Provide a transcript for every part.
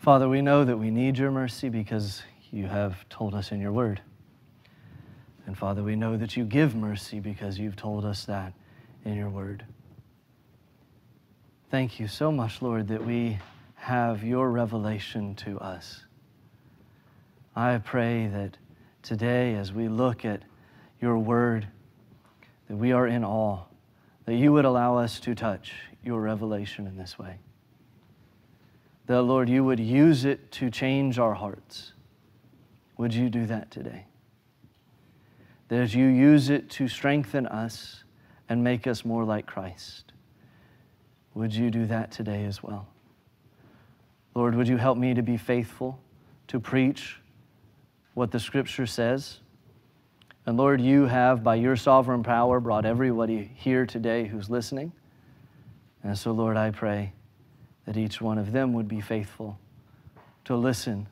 Father, we know that we need your mercy because you have told us in your word. And Father, we know that you give mercy because you've told us that in your word. Thank you so much, Lord, that we have your revelation to us. I pray that today, as we look at your word, that we are in awe, that you would allow us to touch your revelation in this way. That, Lord, you would use it to change our hearts. Would you do that today? That as you use it to strengthen us and make us more like Christ, would you do that today as well? Lord, would you help me to be faithful to preach what the Scripture says? And Lord, you have, by your sovereign power, brought everybody here today who's listening. And so, Lord, I pray that each one of them would be faithful to listen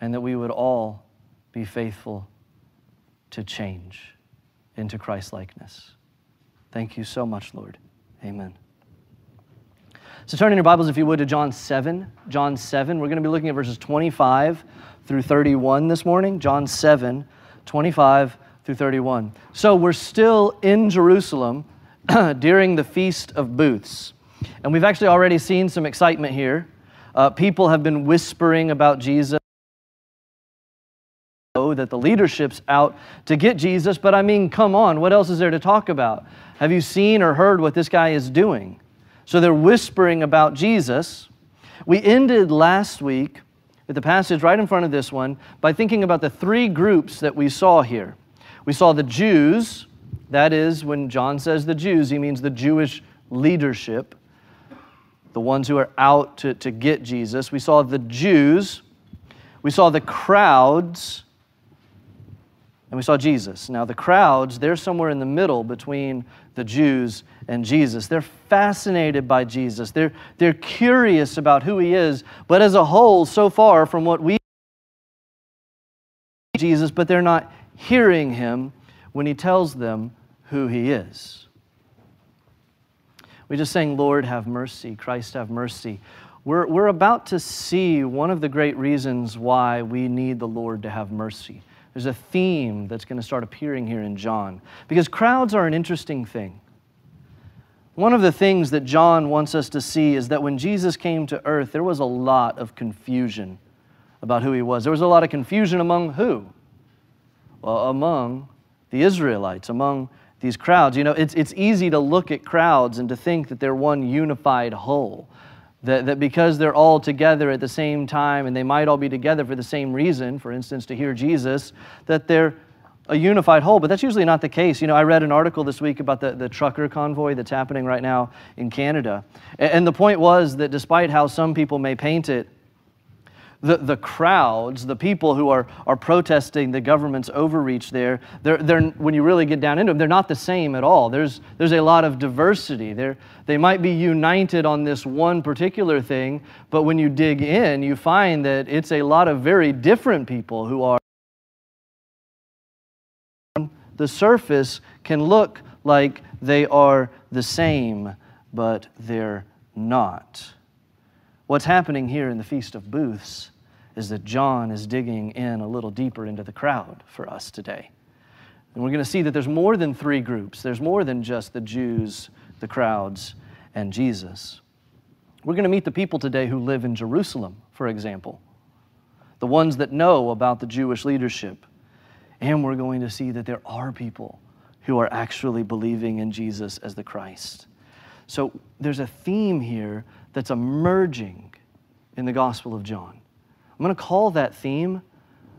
and that we would all be faithful to change into Christ likeness. Thank you so much, Lord. Amen. So turn in your Bibles, if you would, to John 7. John 7. We're going to be looking at verses 25 through 31 this morning. John 7, 25 through 31. So we're still in Jerusalem during the Feast of Booths. And we've actually already seen some excitement here. Uh, people have been whispering about Jesus that the leadership's out to get Jesus, but I mean, come on, what else is there to talk about? Have you seen or heard what this guy is doing? So they're whispering about Jesus. We ended last week with the passage right in front of this one by thinking about the three groups that we saw here. We saw the Jews, that is, when John says the Jews, he means the Jewish leadership, the ones who are out to, to get Jesus. We saw the Jews, we saw the crowds, and we saw Jesus. Now, the crowds, they're somewhere in the middle between the Jews and Jesus. They're fascinated by Jesus. They're, they're curious about who he is, but as a whole, so far from what we Jesus, but they're not hearing him when he tells them who he is. We just sang, Lord, have mercy, Christ, have mercy. We're, we're about to see one of the great reasons why we need the Lord to have mercy. There's a theme that's going to start appearing here in John because crowds are an interesting thing. One of the things that John wants us to see is that when Jesus came to earth, there was a lot of confusion about who he was. There was a lot of confusion among who? Well, among the Israelites, among these crowds. You know, it's, it's easy to look at crowds and to think that they're one unified whole. That, that because they're all together at the same time and they might all be together for the same reason, for instance, to hear Jesus, that they're a unified whole, but that's usually not the case. You know, I read an article this week about the, the trucker convoy that's happening right now in Canada. And, and the point was that despite how some people may paint it, the, the crowds, the people who are, are protesting the government's overreach there, they're, they're, when you really get down into them, they're not the same at all. There's, there's a lot of diversity. They're, they might be united on this one particular thing, but when you dig in, you find that it's a lot of very different people who are. The surface can look like they are the same, but they're not. What's happening here in the Feast of Booths is that John is digging in a little deeper into the crowd for us today. And we're going to see that there's more than three groups. There's more than just the Jews, the crowds, and Jesus. We're going to meet the people today who live in Jerusalem, for example, the ones that know about the Jewish leadership. And we're going to see that there are people who are actually believing in Jesus as the Christ. So there's a theme here that's emerging in the Gospel of John. I'm going to call that theme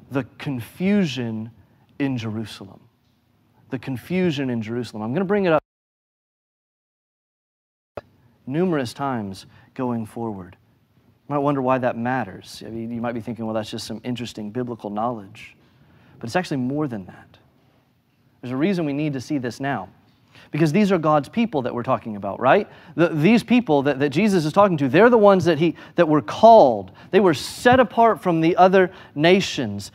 the confusion in Jerusalem. The confusion in Jerusalem. I'm going to bring it up numerous times going forward. You might wonder why that matters. I mean, you might be thinking, well, that's just some interesting biblical knowledge. But it's actually more than that. There's a reason we need to see this now because these are God's people that we're talking about, right? The, these people that, that Jesus is talking to, they're the ones that, he, that were called. They were set apart from the other nations.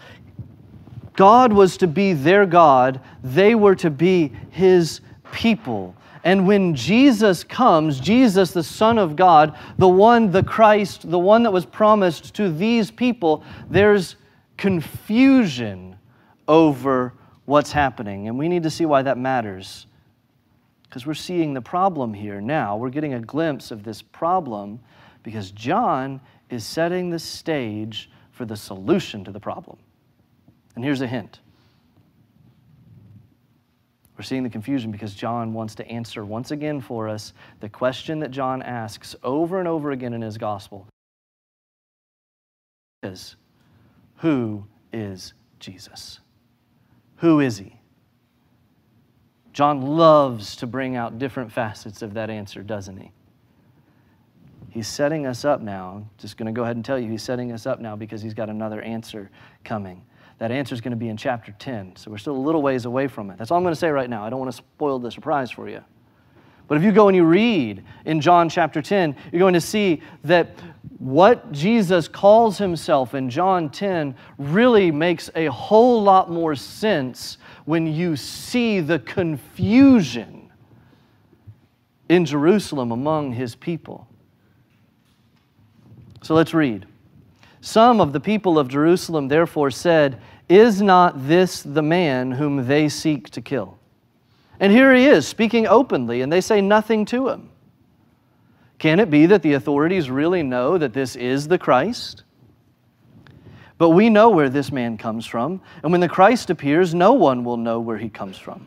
God was to be their God, they were to be His people. And when Jesus comes, Jesus, the Son of God, the one, the Christ, the one that was promised to these people, there's confusion over what's happening. And we need to see why that matters. Because we're seeing the problem here now. We're getting a glimpse of this problem because John is setting the stage for the solution to the problem. And here's a hint. We're seeing the confusion because John wants to answer once again for us the question that John asks over and over again in his gospel is who is Jesus? Who is he? John loves to bring out different facets of that answer, doesn't he? He's setting us up now. Just going to go ahead and tell you, he's setting us up now because he's got another answer coming. That answer is going to be in chapter 10, so we're still a little ways away from it. That's all I'm going to say right now. I don't want to spoil the surprise for you. But if you go and you read in John chapter 10, you're going to see that what Jesus calls himself in John 10 really makes a whole lot more sense when you see the confusion in Jerusalem among his people. So let's read. Some of the people of Jerusalem therefore said, Is not this the man whom they seek to kill? And here he is speaking openly, and they say nothing to him. Can it be that the authorities really know that this is the Christ? But we know where this man comes from, and when the Christ appears, no one will know where he comes from.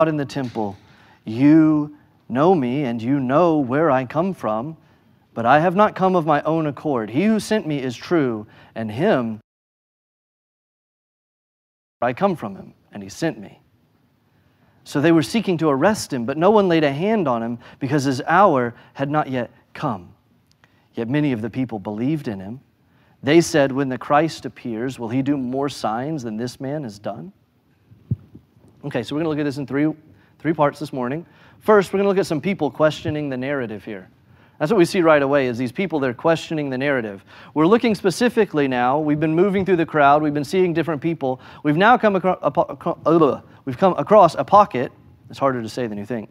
Out in the temple, you know me, and you know where I come from, but I have not come of my own accord. He who sent me is true, and him I come from him, and he sent me. So they were seeking to arrest him, but no one laid a hand on him because his hour had not yet come. Yet many of the people believed in him. They said, When the Christ appears, will he do more signs than this man has done? Okay, so we're going to look at this in three, three parts this morning. First, we're going to look at some people questioning the narrative here. That's what we see right away is these people they're questioning the narrative. We're looking specifically now. We've been moving through the crowd. We've been seeing different people. We've now come across we've come across a pocket. It's harder to say than you think.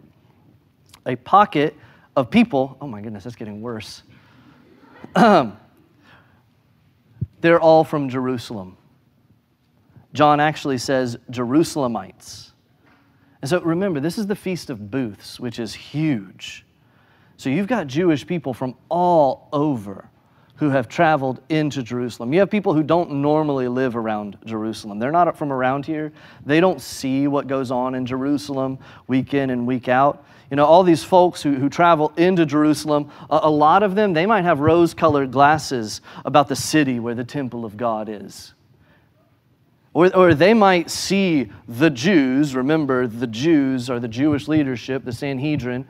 A pocket of people. Oh my goodness, that's getting worse. they're all from Jerusalem. John actually says Jerusalemites. And so remember, this is the Feast of Booths, which is huge. So you've got Jewish people from all over who have traveled into Jerusalem. You have people who don't normally live around Jerusalem. They're not from around here. They don't see what goes on in Jerusalem week in and week out. You know, all these folks who, who travel into Jerusalem, a, a lot of them, they might have rose colored glasses about the city where the temple of God is. Or, or they might see the Jews, remember, the Jews are the Jewish leadership, the Sanhedrin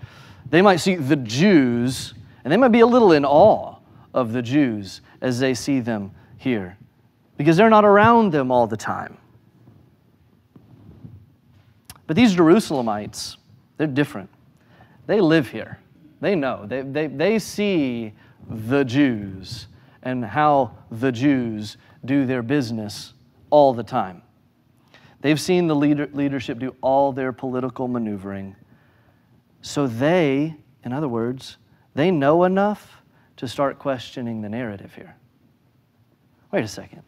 they might see the Jews, and they might be a little in awe of the Jews as they see them here because they're not around them all the time. But these Jerusalemites, they're different. They live here. They know. They, they, they see the Jews and how the Jews do their business all the time. They've seen the leader, leadership do all their political maneuvering so they, in other words, they know enough to start questioning the narrative here. Wait a second.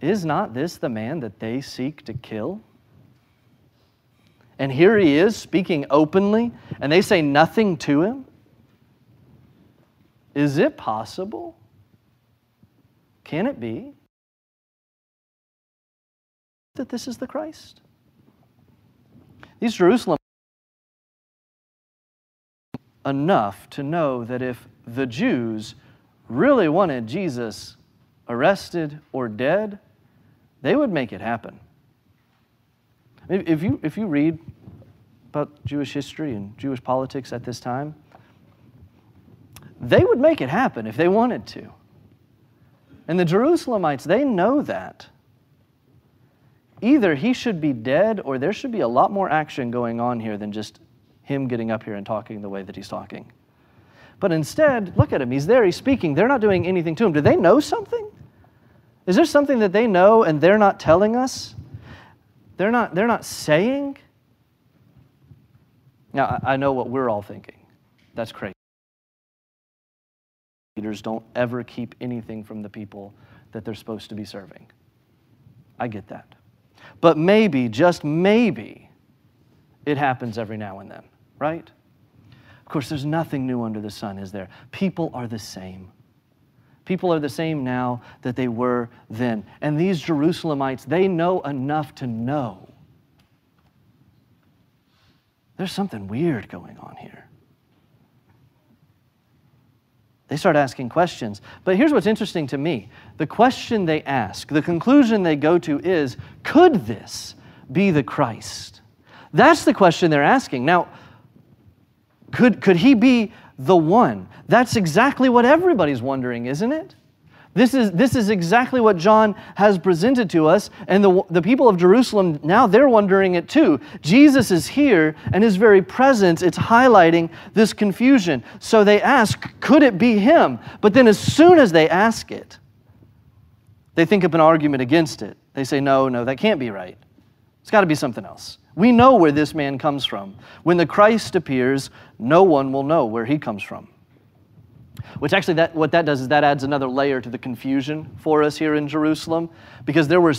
Is not this the man that they seek to kill? And here he is speaking openly, and they say nothing to him? Is it possible? Can it be that this is the Christ? These Jerusalem enough to know that if the Jews really wanted Jesus arrested or dead, they would make it happen. If you, if you read about Jewish history and Jewish politics at this time, they would make it happen if they wanted to. And the Jerusalemites, they know that. Either he should be dead or there should be a lot more action going on here than just him getting up here and talking the way that he's talking. But instead, look at him. He's there, he's speaking. They're not doing anything to him. Do they know something? Is there something that they know and they're not telling us? They're not, they're not saying. Now, I know what we're all thinking. That's crazy. Leaders don't ever keep anything from the people that they're supposed to be serving. I get that. But maybe, just maybe, it happens every now and then, right? Of course, there's nothing new under the sun, is there? People are the same. People are the same now that they were then. And these Jerusalemites, they know enough to know there's something weird going on here. They start asking questions. But here's what's interesting to me the question they ask, the conclusion they go to is could this be the Christ? That's the question they're asking. Now, could, could he be the one? That's exactly what everybody's wondering, isn't it? This is, this is exactly what John has presented to us. And the, the people of Jerusalem, now they're wondering it too. Jesus is here, and his very presence, it's highlighting this confusion. So they ask, could it be him? But then as soon as they ask it, they think up an argument against it. They say, no, no, that can't be right. It's got to be something else. We know where this man comes from. When the Christ appears, no one will know where he comes from. Which actually, that, what that does is that adds another layer to the confusion for us here in Jerusalem, because there were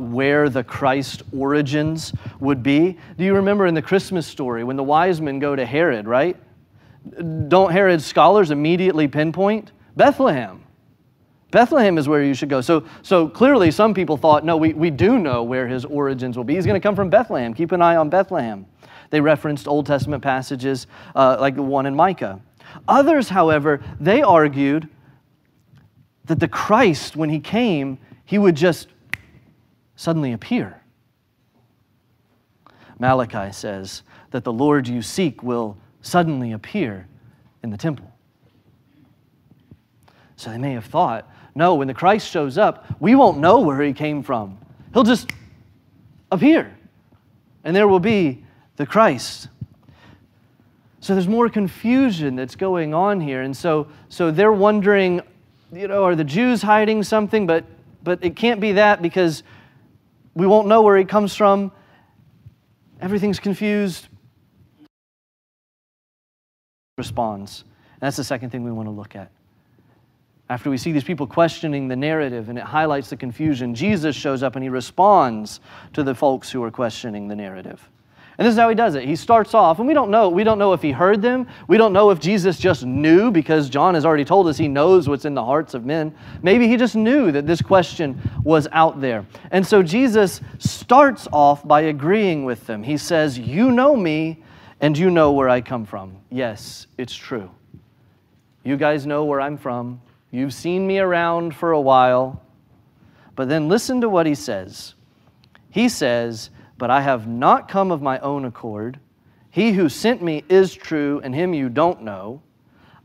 where the Christ origins would be. Do you remember in the Christmas story when the wise men go to Herod, right? Don't Herod's scholars immediately pinpoint? Bethlehem. Bethlehem is where you should go. So, so clearly, some people thought, no, we, we do know where his origins will be. He's going to come from Bethlehem. Keep an eye on Bethlehem. They referenced Old Testament passages uh, like the one in Micah. Others, however, they argued that the Christ, when he came, he would just suddenly appear. Malachi says that the Lord you seek will suddenly appear in the temple. So they may have thought, no, when the Christ shows up, we won't know where he came from. He'll just appear. And there will be the Christ. So there's more confusion that's going on here. And so, so they're wondering, you know, are the Jews hiding something? But, but it can't be that because we won't know where he comes from. Everything's confused. Responds. And that's the second thing we want to look at. After we see these people questioning the narrative and it highlights the confusion, Jesus shows up and he responds to the folks who are questioning the narrative. And this is how he does it. He starts off, and we don't know. We don't know if he heard them. We don't know if Jesus just knew, because John has already told us he knows what's in the hearts of men. Maybe he just knew that this question was out there. And so Jesus starts off by agreeing with them. He says, You know me, and you know where I come from. Yes, it's true. You guys know where I'm from. You've seen me around for a while. But then listen to what he says. He says, but I have not come of my own accord. He who sent me is true, and him you don't know.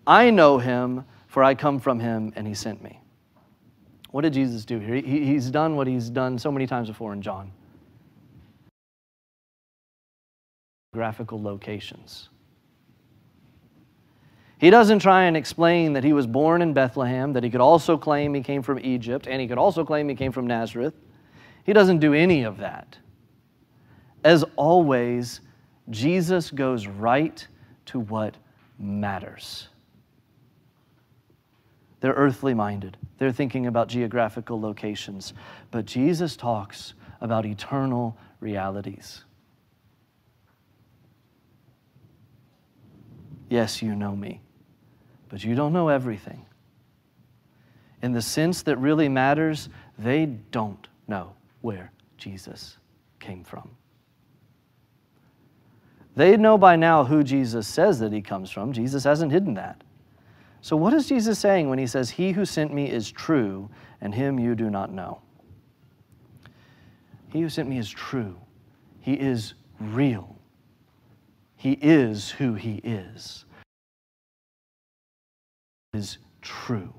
I know him, for I come from him, and he sent me. What did Jesus do here? He, he's done what he's done so many times before in John graphical locations. He doesn't try and explain that he was born in Bethlehem, that he could also claim he came from Egypt, and he could also claim he came from Nazareth. He doesn't do any of that. As always, Jesus goes right to what matters. They're earthly minded, they're thinking about geographical locations, but Jesus talks about eternal realities. Yes, you know me, but you don't know everything. In the sense that really matters, they don't know where Jesus came from. They know by now who Jesus says that he comes from. Jesus hasn't hidden that. So, what is Jesus saying when he says, He who sent me is true, and him you do not know? He who sent me is true. He is real. He is who he is. Is true,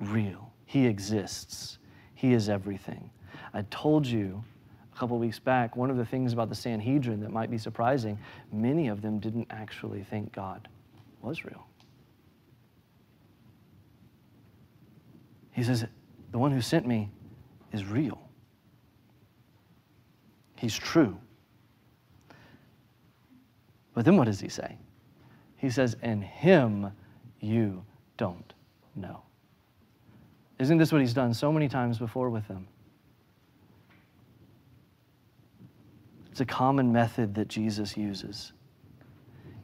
real. He exists. He is everything. I told you a couple weeks back, one of the things about the Sanhedrin that might be surprising, many of them didn't actually think God was real. He says, The one who sent me is real. He's true. But then what does he say? He says, And him you don't know. Isn't this what he's done so many times before with them? It's a common method that Jesus uses.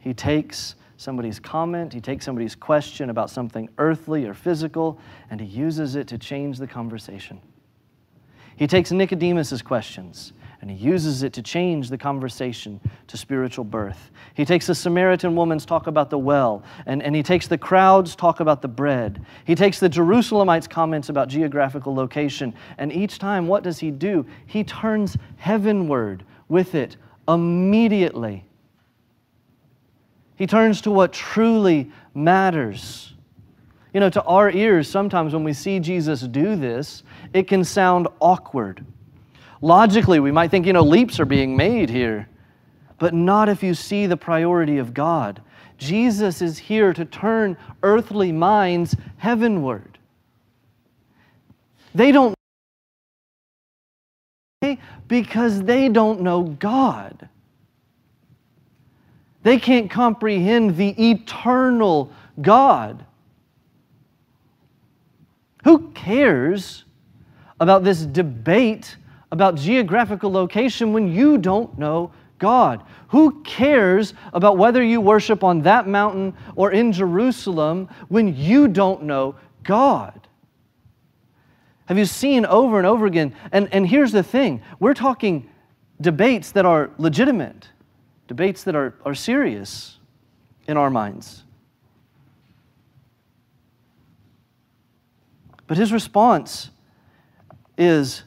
He takes somebody's comment, he takes somebody's question about something earthly or physical, and he uses it to change the conversation. He takes Nicodemus's questions and he uses it to change the conversation to spiritual birth. He takes the Samaritan woman's talk about the well, and, and he takes the crowd's talk about the bread. He takes the Jerusalemites' comments about geographical location, and each time, what does he do? He turns heavenward with it immediately. He turns to what truly matters. You know, to our ears, sometimes when we see Jesus do this, it can sound awkward. Logically, we might think, you know, leaps are being made here, but not if you see the priority of God. Jesus is here to turn earthly minds heavenward. They don't because they don't know God. They can't comprehend the eternal God. Who cares about this debate about geographical location when you don't know God? Who cares about whether you worship on that mountain or in Jerusalem when you don't know God? Have you seen over and over again? And, and here's the thing we're talking debates that are legitimate, debates that are, are serious in our minds. But his response is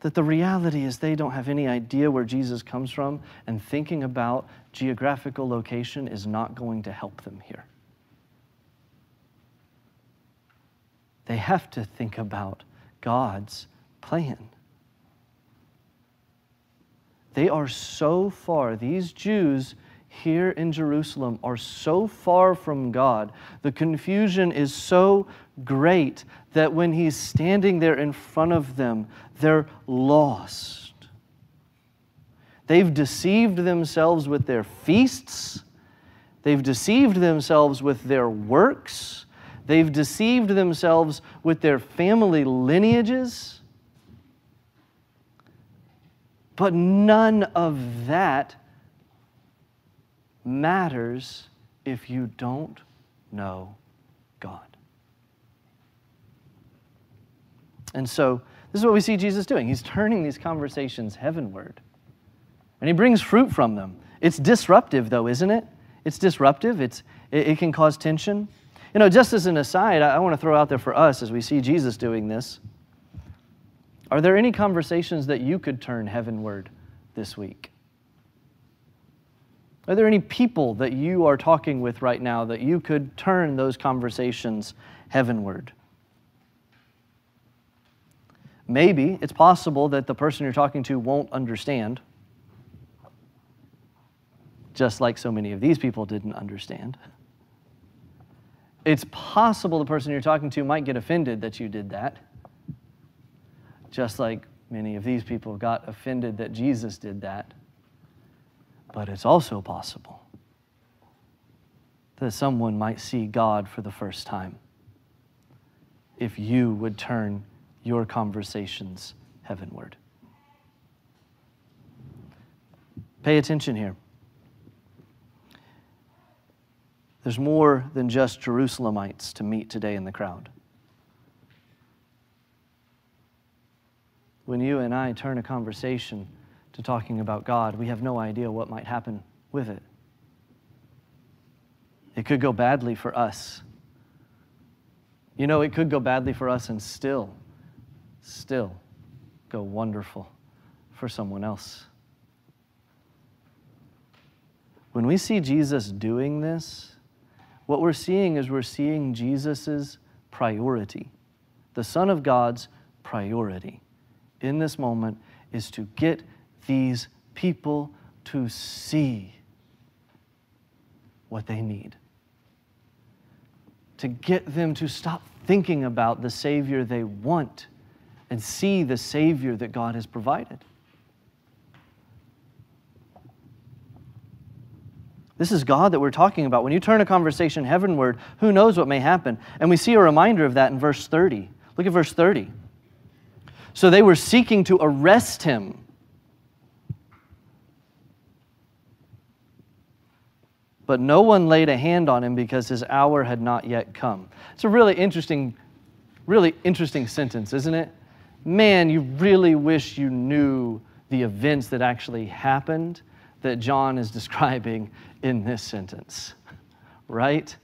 that the reality is they don't have any idea where Jesus comes from, and thinking about geographical location is not going to help them here. They have to think about God's plan. They are so far, these Jews here in Jerusalem are so far from God. The confusion is so great that when He's standing there in front of them, they're lost. They've deceived themselves with their feasts. They've deceived themselves with their works. They've deceived themselves with their family lineages. But none of that matters if you don't know God. And so, this is what we see Jesus doing. He's turning these conversations heavenward. And he brings fruit from them. It's disruptive, though, isn't it? It's disruptive, it's, it, it can cause tension. You know, just as an aside, I, I want to throw out there for us as we see Jesus doing this are there any conversations that you could turn heavenward this week? Are there any people that you are talking with right now that you could turn those conversations heavenward? Maybe it's possible that the person you're talking to won't understand, just like so many of these people didn't understand. It's possible the person you're talking to might get offended that you did that, just like many of these people got offended that Jesus did that. But it's also possible that someone might see God for the first time if you would turn your conversations heavenward. Pay attention here. There's more than just Jerusalemites to meet today in the crowd. When you and I turn a conversation to talking about God, we have no idea what might happen with it. It could go badly for us. You know, it could go badly for us and still still go wonderful for someone else. When we see Jesus doing this, what we're seeing is we're seeing Jesus' priority. The Son of God's priority in this moment is to get these people to see what they need, to get them to stop thinking about the Savior they want and see the Savior that God has provided. This is God that we're talking about. When you turn a conversation heavenward, who knows what may happen? And we see a reminder of that in verse 30. Look at verse 30. So they were seeking to arrest him But no one laid a hand on him because his hour had not yet come. It's a really interesting, really interesting sentence, isn't it? Man, you really wish you knew the events that actually happened that John is describing in this sentence, right?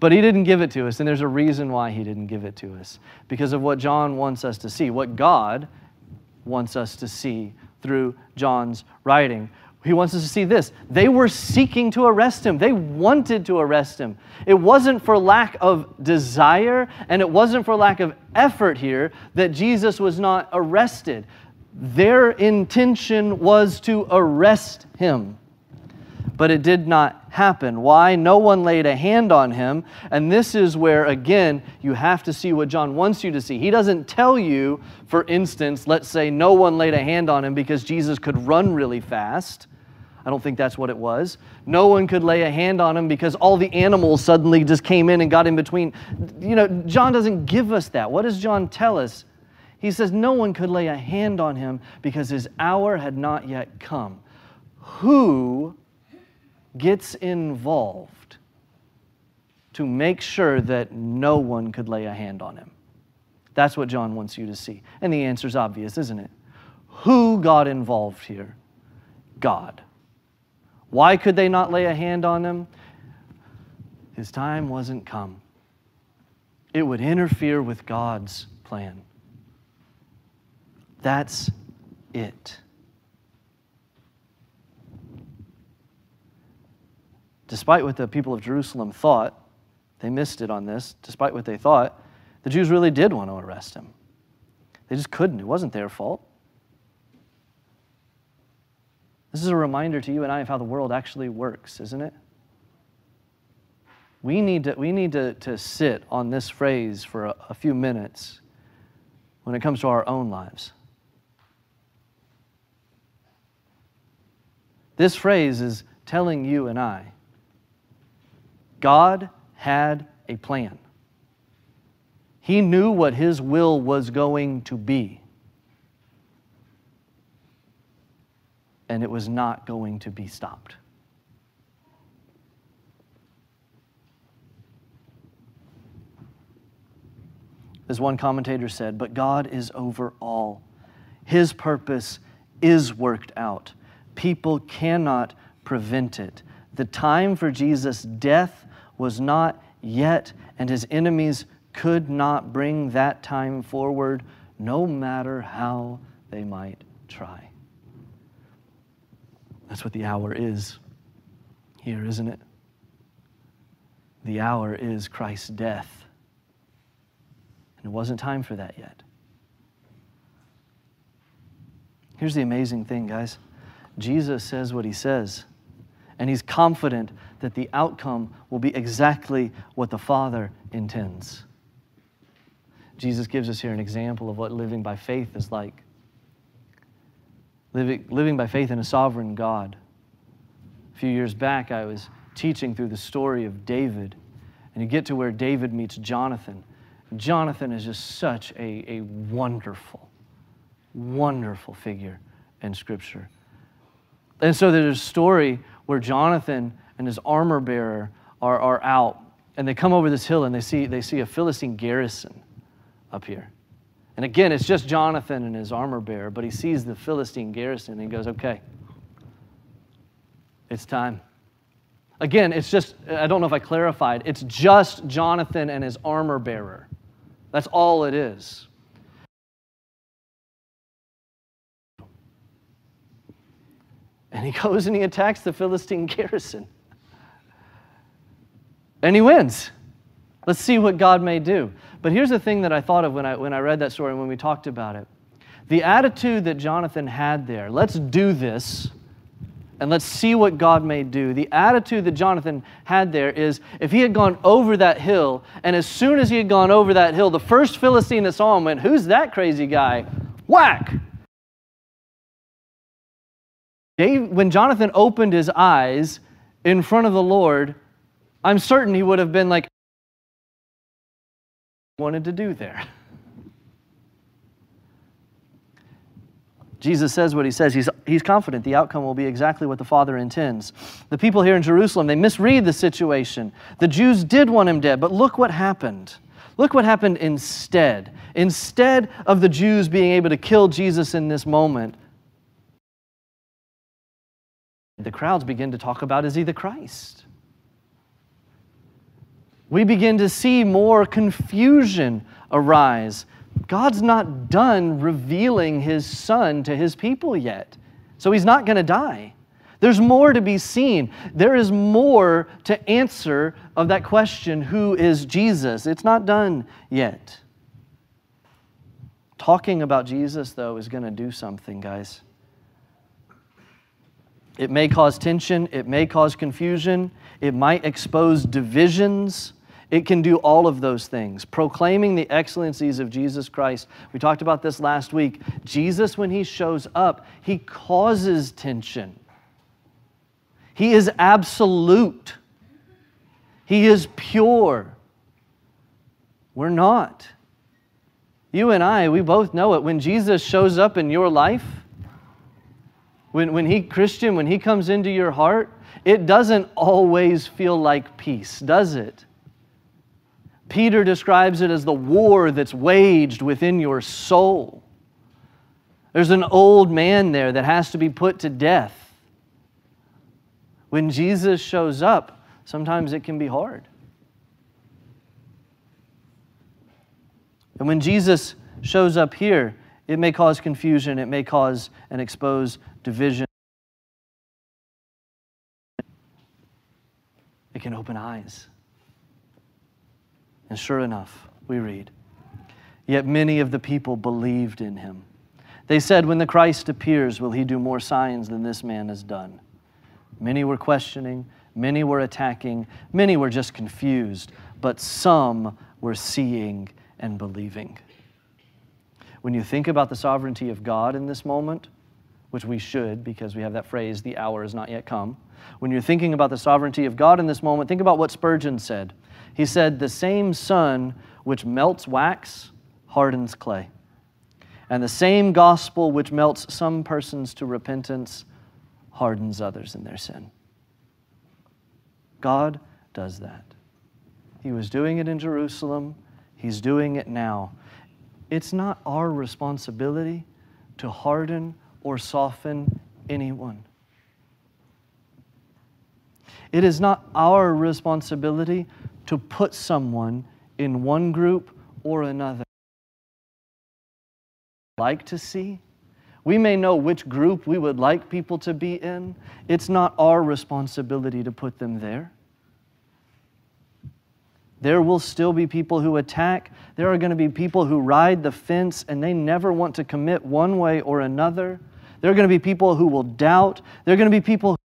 But he didn't give it to us, and there's a reason why he didn't give it to us because of what John wants us to see, what God wants us to see through John's writing. He wants us to see this. They were seeking to arrest him. They wanted to arrest him. It wasn't for lack of desire and it wasn't for lack of effort here that Jesus was not arrested. Their intention was to arrest him. But it did not happen. Why? No one laid a hand on him. And this is where, again, you have to see what John wants you to see. He doesn't tell you, for instance, let's say no one laid a hand on him because Jesus could run really fast. I don't think that's what it was. No one could lay a hand on him because all the animals suddenly just came in and got in between. You know, John doesn't give us that. What does John tell us? He says no one could lay a hand on him because his hour had not yet come. Who gets involved to make sure that no one could lay a hand on him? That's what John wants you to see. And the answer's obvious, isn't it? Who got involved here? God. Why could they not lay a hand on him? His time wasn't come. It would interfere with God's plan. That's it. Despite what the people of Jerusalem thought, they missed it on this. Despite what they thought, the Jews really did want to arrest him. They just couldn't. It wasn't their fault. This is a reminder to you and I of how the world actually works, isn't it? We need to, we need to, to sit on this phrase for a, a few minutes when it comes to our own lives. This phrase is telling you and I God had a plan. He knew what His will was going to be. And it was not going to be stopped. As one commentator said, but God is over all. His purpose is worked out. People cannot prevent it. The time for Jesus' death was not yet, and his enemies could not bring that time forward, no matter how they might try. That's what the hour is here, isn't it? The hour is Christ's death. And it wasn't time for that yet. Here's the amazing thing, guys. Jesus says what he says, and he's confident that the outcome will be exactly what the Father intends. Jesus gives us here an example of what living by faith is like. Living, living by faith in a sovereign God. A few years back, I was teaching through the story of David, and you get to where David meets Jonathan. Jonathan is just such a, a wonderful, wonderful figure in Scripture. And so there's a story where Jonathan and his armor bearer are, are out, and they come over this hill and they see, they see a Philistine garrison up here. And again, it's just Jonathan and his armor bearer, but he sees the Philistine garrison and he goes, okay, it's time. Again, it's just, I don't know if I clarified, it's just Jonathan and his armor bearer. That's all it is. And he goes and he attacks the Philistine garrison. And he wins. Let's see what God may do. But here's the thing that I thought of when I, when I read that story and when we talked about it. The attitude that Jonathan had there, let's do this and let's see what God may do. The attitude that Jonathan had there is if he had gone over that hill, and as soon as he had gone over that hill, the first Philistine that saw him went, Who's that crazy guy? Whack! When Jonathan opened his eyes, in front of the Lord, I'm certain he would have been like, wanted to do there. Jesus says what he says. He's, he's confident the outcome will be exactly what the Father intends. The people here in Jerusalem, they misread the situation. The Jews did want him dead, but look what happened. Look what happened instead. Instead of the Jews being able to kill Jesus in this moment, the crowds begin to talk about is he the Christ? We begin to see more confusion arise God's not done revealing his son to his people yet. So he's not going to die. There's more to be seen. There is more to answer of that question who is Jesus? It's not done yet. Talking about Jesus, though, is going to do something, guys. It may cause tension, it may cause confusion, it might expose divisions. It can do all of those things. Proclaiming the excellencies of Jesus Christ. We talked about this last week. Jesus, when he shows up, he causes tension. He is absolute, he is pure. We're not. You and I, we both know it. When Jesus shows up in your life, when, when he, Christian, when he comes into your heart, it doesn't always feel like peace, does it? Peter describes it as the war that's waged within your soul. There's an old man there that has to be put to death. When Jesus shows up, sometimes it can be hard. And when Jesus shows up here, it may cause confusion, it may cause and expose division. It can open eyes. And sure enough, we read, Yet many of the people believed in him. They said, When the Christ appears, will he do more signs than this man has done? Many were questioning, many were attacking, many were just confused, but some were seeing and believing. When you think about the sovereignty of God in this moment, which we should because we have that phrase, the hour has not yet come. When you're thinking about the sovereignty of God in this moment, think about what Spurgeon said. He said, The same sun which melts wax hardens clay. And the same gospel which melts some persons to repentance hardens others in their sin. God does that. He was doing it in Jerusalem, He's doing it now. It's not our responsibility to harden or soften anyone. It is not our responsibility to put someone in one group or another. Like to see? We may know which group we would like people to be in. It's not our responsibility to put them there. There will still be people who attack. There are going to be people who ride the fence and they never want to commit one way or another. There are going to be people who will doubt. There are going to be people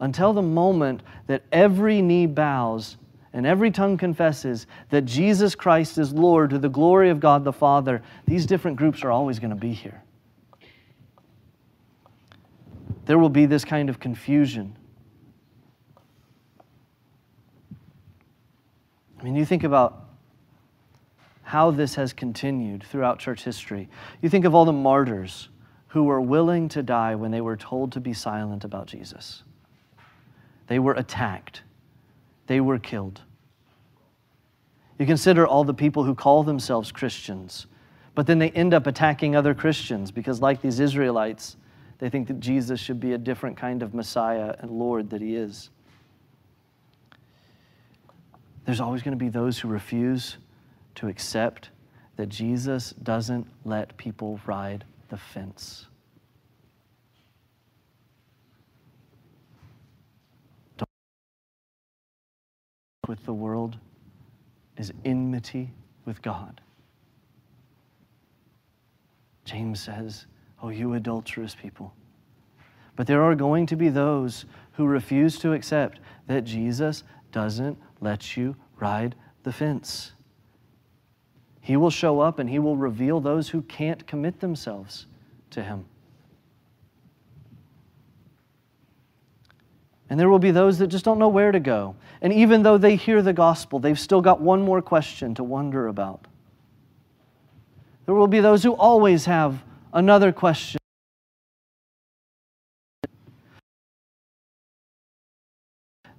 until the moment that every knee bows and every tongue confesses that Jesus Christ is Lord to the glory of God the Father, these different groups are always going to be here. There will be this kind of confusion. I mean, you think about how this has continued throughout church history. You think of all the martyrs who were willing to die when they were told to be silent about Jesus. They were attacked, they were killed. You consider all the people who call themselves Christians, but then they end up attacking other Christians because, like these Israelites, they think that Jesus should be a different kind of Messiah and Lord that he is. There's always going to be those who refuse to accept that Jesus doesn't let people ride the fence. With the world is enmity with God. James says, Oh, you adulterous people. But there are going to be those who refuse to accept that Jesus doesn't let you ride the fence. He will show up and he will reveal those who can't commit themselves to him. And there will be those that just don't know where to go. And even though they hear the gospel, they've still got one more question to wonder about. There will be those who always have another question.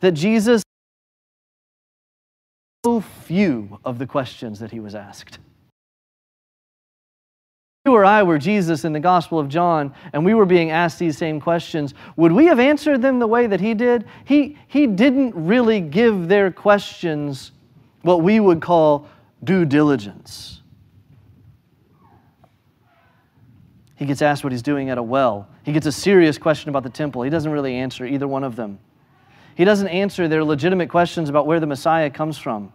That Jesus so few of the questions that he was asked you or I were Jesus in the Gospel of John and we were being asked these same questions, would we have answered them the way that he did? He, he didn't really give their questions what we would call due diligence. He gets asked what he's doing at a well. He gets a serious question about the temple. He doesn't really answer either one of them. He doesn't answer their legitimate questions about where the Messiah comes from.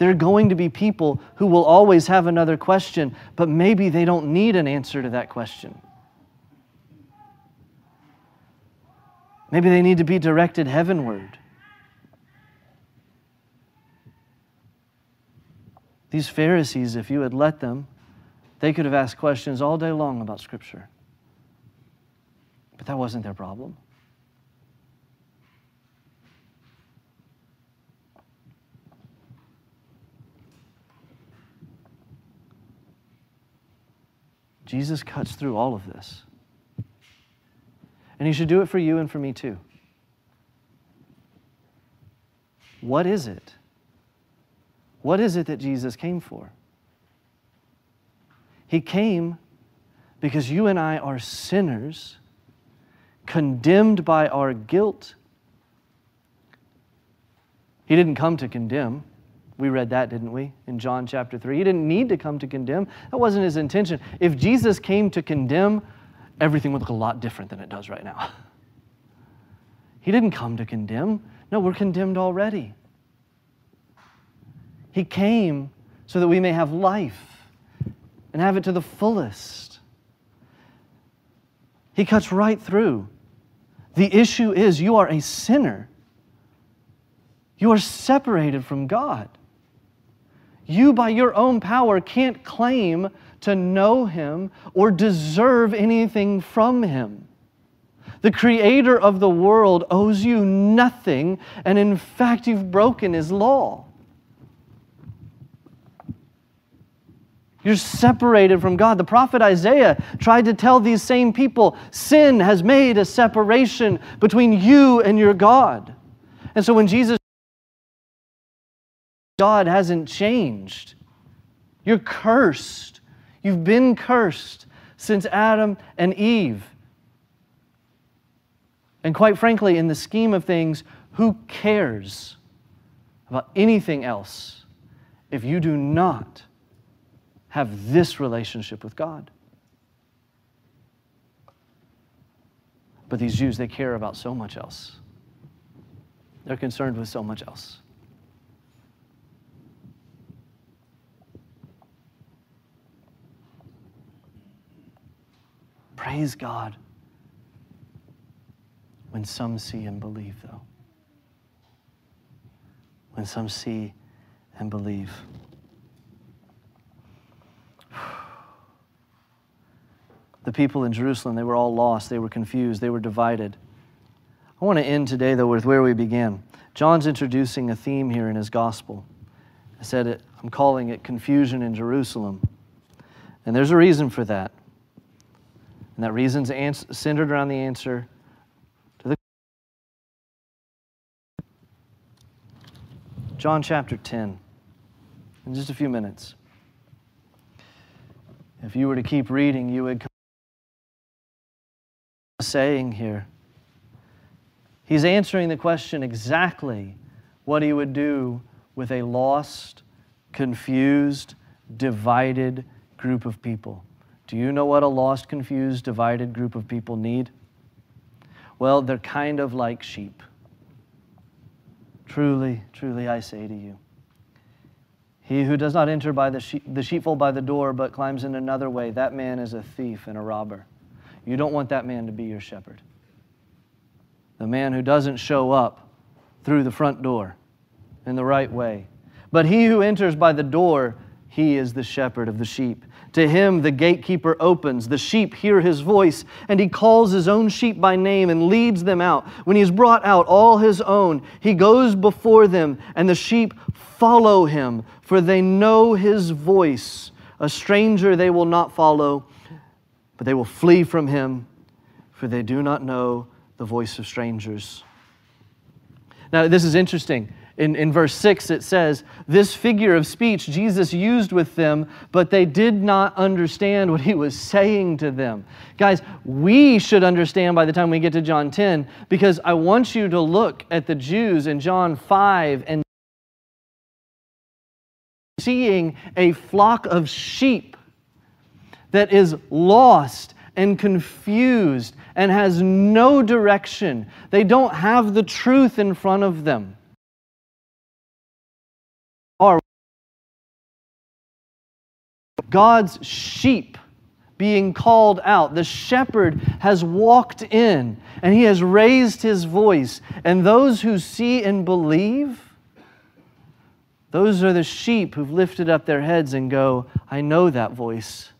There are going to be people who will always have another question, but maybe they don't need an answer to that question. Maybe they need to be directed heavenward. These Pharisees, if you had let them, they could have asked questions all day long about Scripture. But that wasn't their problem. Jesus cuts through all of this. And He should do it for you and for me too. What is it? What is it that Jesus came for? He came because you and I are sinners, condemned by our guilt. He didn't come to condemn, we read that, didn't we, in John chapter 3? He didn't need to come to condemn. That wasn't his intention. If Jesus came to condemn, everything would look a lot different than it does right now. He didn't come to condemn. No, we're condemned already. He came so that we may have life and have it to the fullest. He cuts right through. The issue is you are a sinner. You are separated from God. You, by your own power, can't claim to know Him or deserve anything from Him. The Creator of the world owes you nothing, and in fact, you've broken His law. You're separated from God. The prophet Isaiah tried to tell these same people sin has made a separation between you and your God. And so when Jesus God hasn't changed. You're cursed. You've been cursed since Adam and Eve. And quite frankly, in the scheme of things, who cares about anything else if you do not have this relationship with God? But these Jews, they care about so much else. They're concerned with so much else. Praise God when some see and believe, though. When some see and believe. The people in Jerusalem, they were all lost. They were confused. They were divided. I want to end today, though, with where we began. John's introducing a theme here in his gospel. I said it, I'm calling it confusion in Jerusalem. And there's a reason for that. And that reason's ans- centered around the answer to the John chapter 10. In just a few minutes. If you were to keep reading, you would come saying here. He's answering the question exactly what he would do with a lost, confused, divided group of people. Do you know what a lost, confused, divided group of people need? Well, they're kind of like sheep. Truly, truly, I say to you. He who does not enter by the, the sheepfold by the door, but climbs in another way, that man is a thief and a robber. You don't want that man to be your shepherd. The man who doesn't show up through the front door in the right way. But he who enters by the door, he is the shepherd of the sheep. To him the gatekeeper opens. The sheep hear his voice, and he calls his own sheep by name and leads them out. When he has brought out all his own, he goes before them, and the sheep follow him, for they know his voice. A stranger they will not follow, but they will flee from him, for they do not know the voice of strangers. Now, this is interesting in, in verse 6, it says, This figure of speech Jesus used with them, but they did not understand what he was saying to them. Guys, we should understand by the time we get to John 10, because I want you to look at the Jews in John 5 and seeing a flock of sheep that is lost and confused and has no direction. They don't have the truth in front of them. God's sheep being called out. The shepherd has walked in and he has raised his voice. And those who see and believe, those are the sheep who've lifted up their heads and go, I know that voice.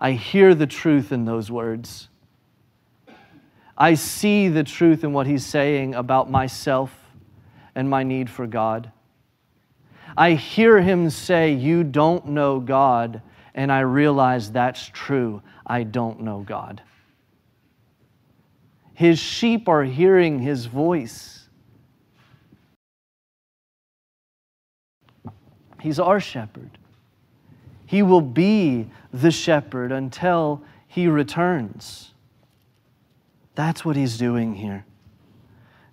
I hear the truth in those words. I see the truth in what he's saying about myself and my need for God. I hear him say, You don't know God, and I realize that's true. I don't know God. His sheep are hearing his voice. He's our shepherd. He will be the shepherd until he returns. That's what he's doing here.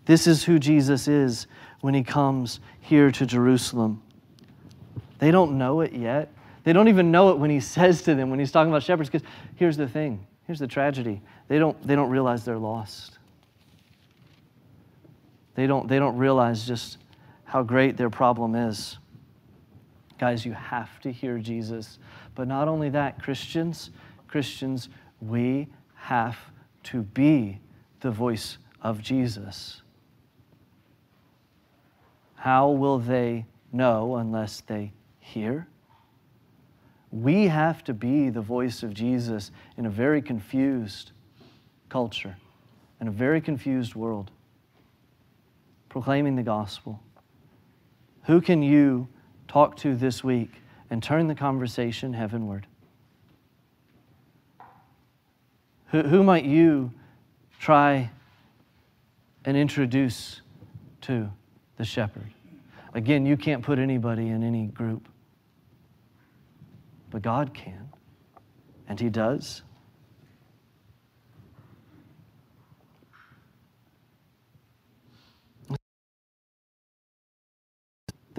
This is who Jesus is when he comes here to Jerusalem. They don't know it yet. They don't even know it when he says to them, when he's talking about shepherds, because here's the thing here's the tragedy they don't, they don't realize they're lost. They don't, they don't realize just how great their problem is. Guys, you have to hear Jesus. But not only that, Christians, Christians, we have to be the voice of Jesus. How will they know unless they hear? We have to be the voice of Jesus in a very confused culture, in a very confused world, proclaiming the gospel. Who can you talk to this week and turn the conversation heavenward? Who, who might you try and introduce to the shepherd? Again, you can't put anybody in any group, but God can, and He does.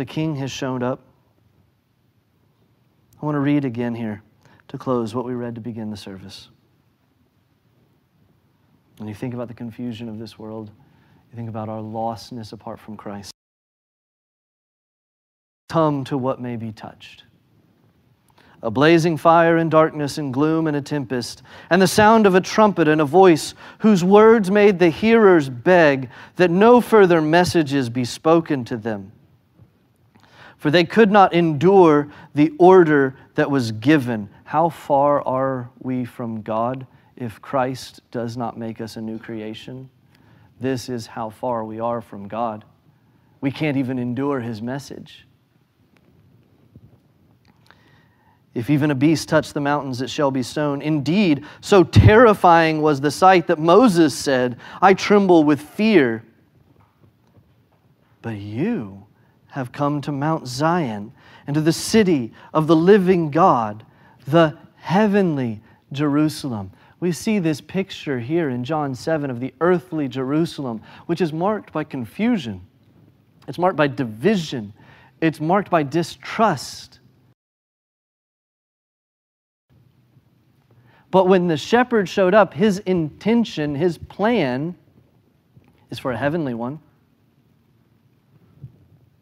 the king has shown up. I want to read again here to close what we read to begin the service. When you think about the confusion of this world, you think about our lostness apart from Christ. Come to what may be touched a blazing fire and darkness and gloom and a tempest, and the sound of a trumpet and a voice whose words made the hearers beg that no further messages be spoken to them for they could not endure the order that was given. How far are we from God if Christ does not make us a new creation? This is how far we are from God. We can't even endure his message. If even a beast touch the mountains, it shall be sown. Indeed, so terrifying was the sight that Moses said, I tremble with fear. But you, have come to Mount Zion and to the city of the living God, the heavenly Jerusalem. We see this picture here in John 7 of the earthly Jerusalem, which is marked by confusion, it's marked by division, it's marked by distrust. But when the shepherd showed up, his intention, his plan is for a heavenly one.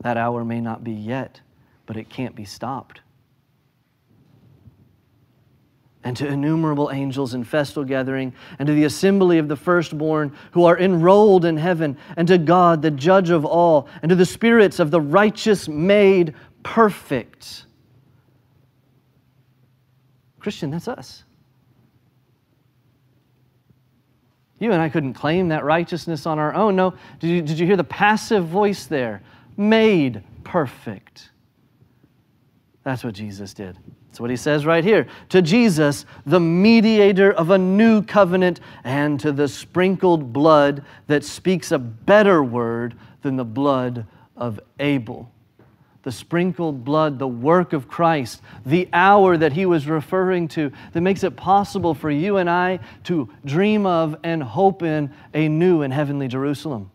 That hour may not be yet, but it can't be stopped. And to innumerable angels in festal gathering, and to the assembly of the firstborn who are enrolled in heaven, and to God, the judge of all, and to the spirits of the righteous made perfect. Christian, that's us. You and I couldn't claim that righteousness on our own. No, did you, did you hear the passive voice there? Made perfect. That's what Jesus did. That's what he says right here. To Jesus, the mediator of a new covenant, and to the sprinkled blood that speaks a better word than the blood of Abel. The sprinkled blood, the work of Christ, the hour that he was referring to that makes it possible for you and I to dream of and hope in a new and heavenly Jerusalem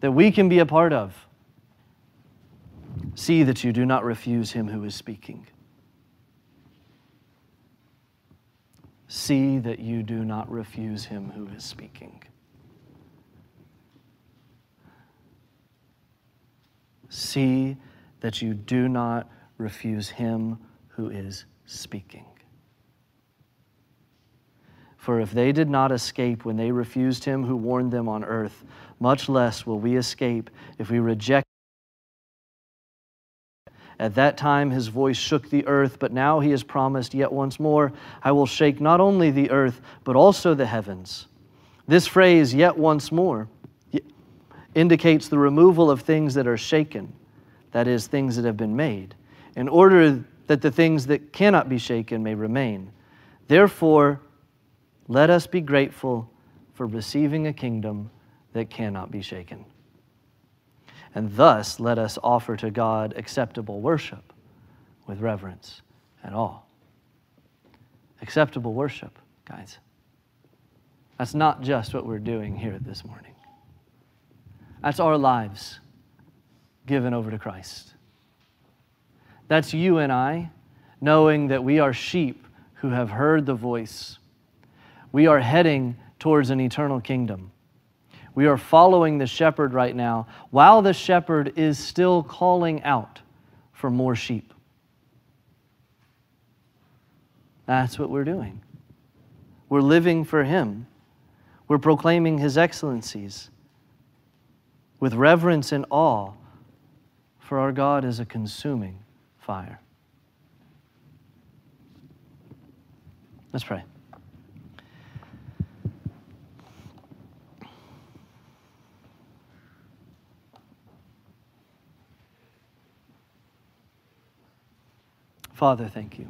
that we can be a part of. See that you do not refuse him who is speaking. See that you do not refuse him who is speaking. See that you do not refuse him who is speaking. For if they did not escape when they refused him who warned them on earth, much less will we escape if we reject. At that time his voice shook the earth, but now he has promised, Yet once more I will shake not only the earth, but also the heavens. This phrase, yet once more, indicates the removal of things that are shaken, that is, things that have been made, in order that the things that cannot be shaken may remain. Therefore, let us be grateful for receiving a kingdom that cannot be shaken. And thus, let us offer to God acceptable worship with reverence and awe. Acceptable worship, guys. That's not just what we're doing here this morning. That's our lives given over to Christ. That's you and I knowing that we are sheep who have heard the voice. We are heading towards an eternal kingdom. We are following the shepherd right now while the shepherd is still calling out for more sheep. That's what we're doing. We're living for him. We're proclaiming his excellencies with reverence and awe, for our God is a consuming fire. Let's pray. Father, thank you.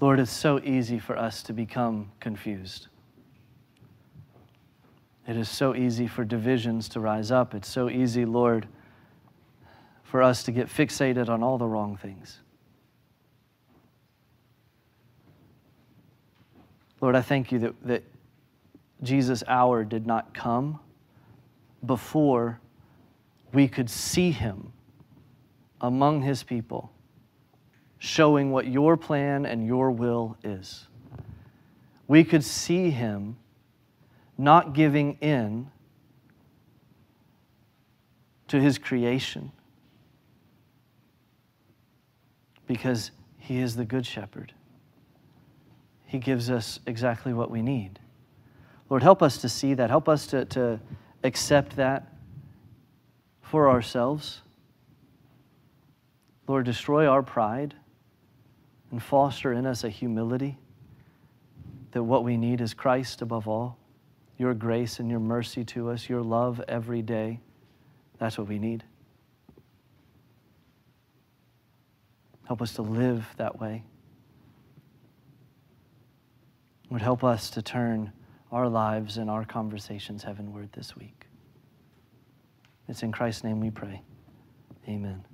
Lord, it's so easy for us to become confused. It is so easy for divisions to rise up. It's so easy, Lord, for us to get fixated on all the wrong things. Lord, I thank you that, that Jesus' hour did not come before we could see him among his people, showing what your plan and your will is. We could see him not giving in to his creation because he is the good shepherd. He gives us exactly what we need. Lord, help us to see that. Help us to, to accept that for ourselves. Lord, destroy our pride and foster in us a humility that what we need is Christ above all, your grace and your mercy to us, your love every day. That's what we need. Help us to live that way. Would help us to turn our lives and our conversations heavenward this week. It's in Christ's name we pray. Amen.